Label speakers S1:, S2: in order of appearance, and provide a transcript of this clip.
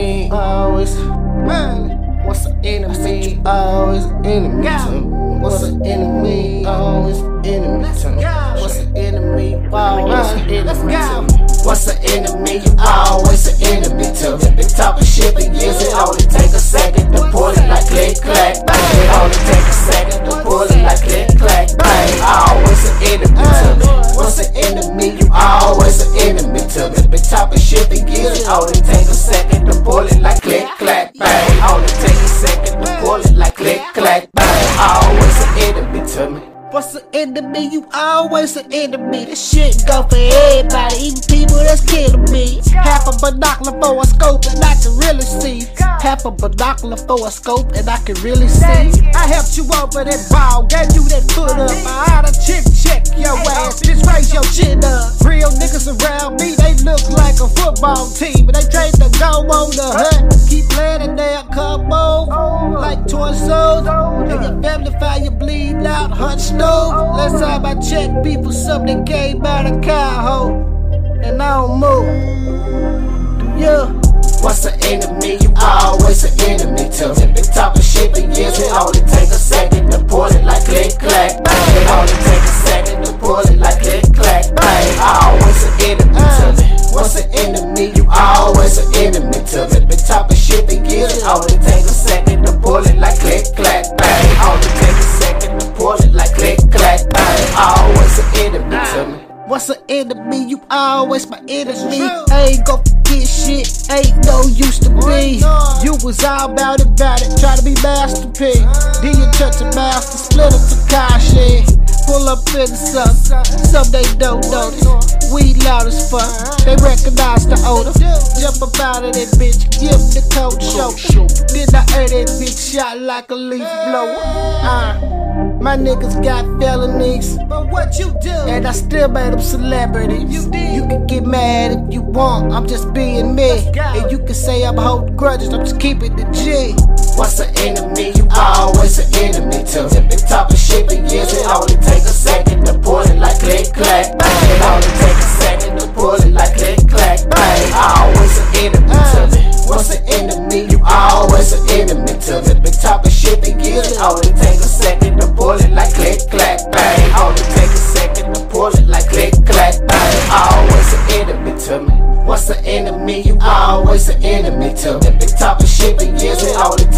S1: enemy? Always. Man, what's an enemy? Always enemy to me. What's an enemy? Always enemy to me. What's an enemy? Always enemy to me. What's an enemy? You always an enemy to me. Been talking shit for years. It only take a second to pull it like click clack bang. It only take a second to pull it like click clack bang. Always an enemy to me. What's an enemy? You always an enemy to me. Been talking shit for years. It only enemy?
S2: You always an enemy. This shit go for everybody, even people that's killing me. Half a binocular for a scope and I can really see. Half a binocular for a scope and I can really see. I helped you over that ball, gave you that foot up. I had a chip check your ass, just raise your chin up. Real niggas around me, they look like a football team, but they train to go on the hunt. You bleed out, hunch no. Last time I checked, people something came out of Cowho. And I don't move.
S1: Enemy? You always
S2: my enemy. Ain't gon' forget shit, ain't no used to oh, be. You was all about it, about it, try to be Master P. Then you touch a master, split up Tekashi. Pull up in the sun, some they don't notice. We loud as fuck, they recognize the odor. Jump up out of that bitch, give the cold shoulder. Then I air that bitch shot like a leaf blower. Uh. My niggas got felonies. But what you do? And I still made them celebrities. You did. You can get mad if you want. I'm just being me. And you can say I'm holding grudges. I'm just keeping the G.
S1: What's an enemy? You always an enemy to me. Been only take a second to pull it like click clack bang. All Only take a second to pull it like click clack bang. Always an enemy to me. What's an enemy? You always an enemy to me. Been talking shit for years. It only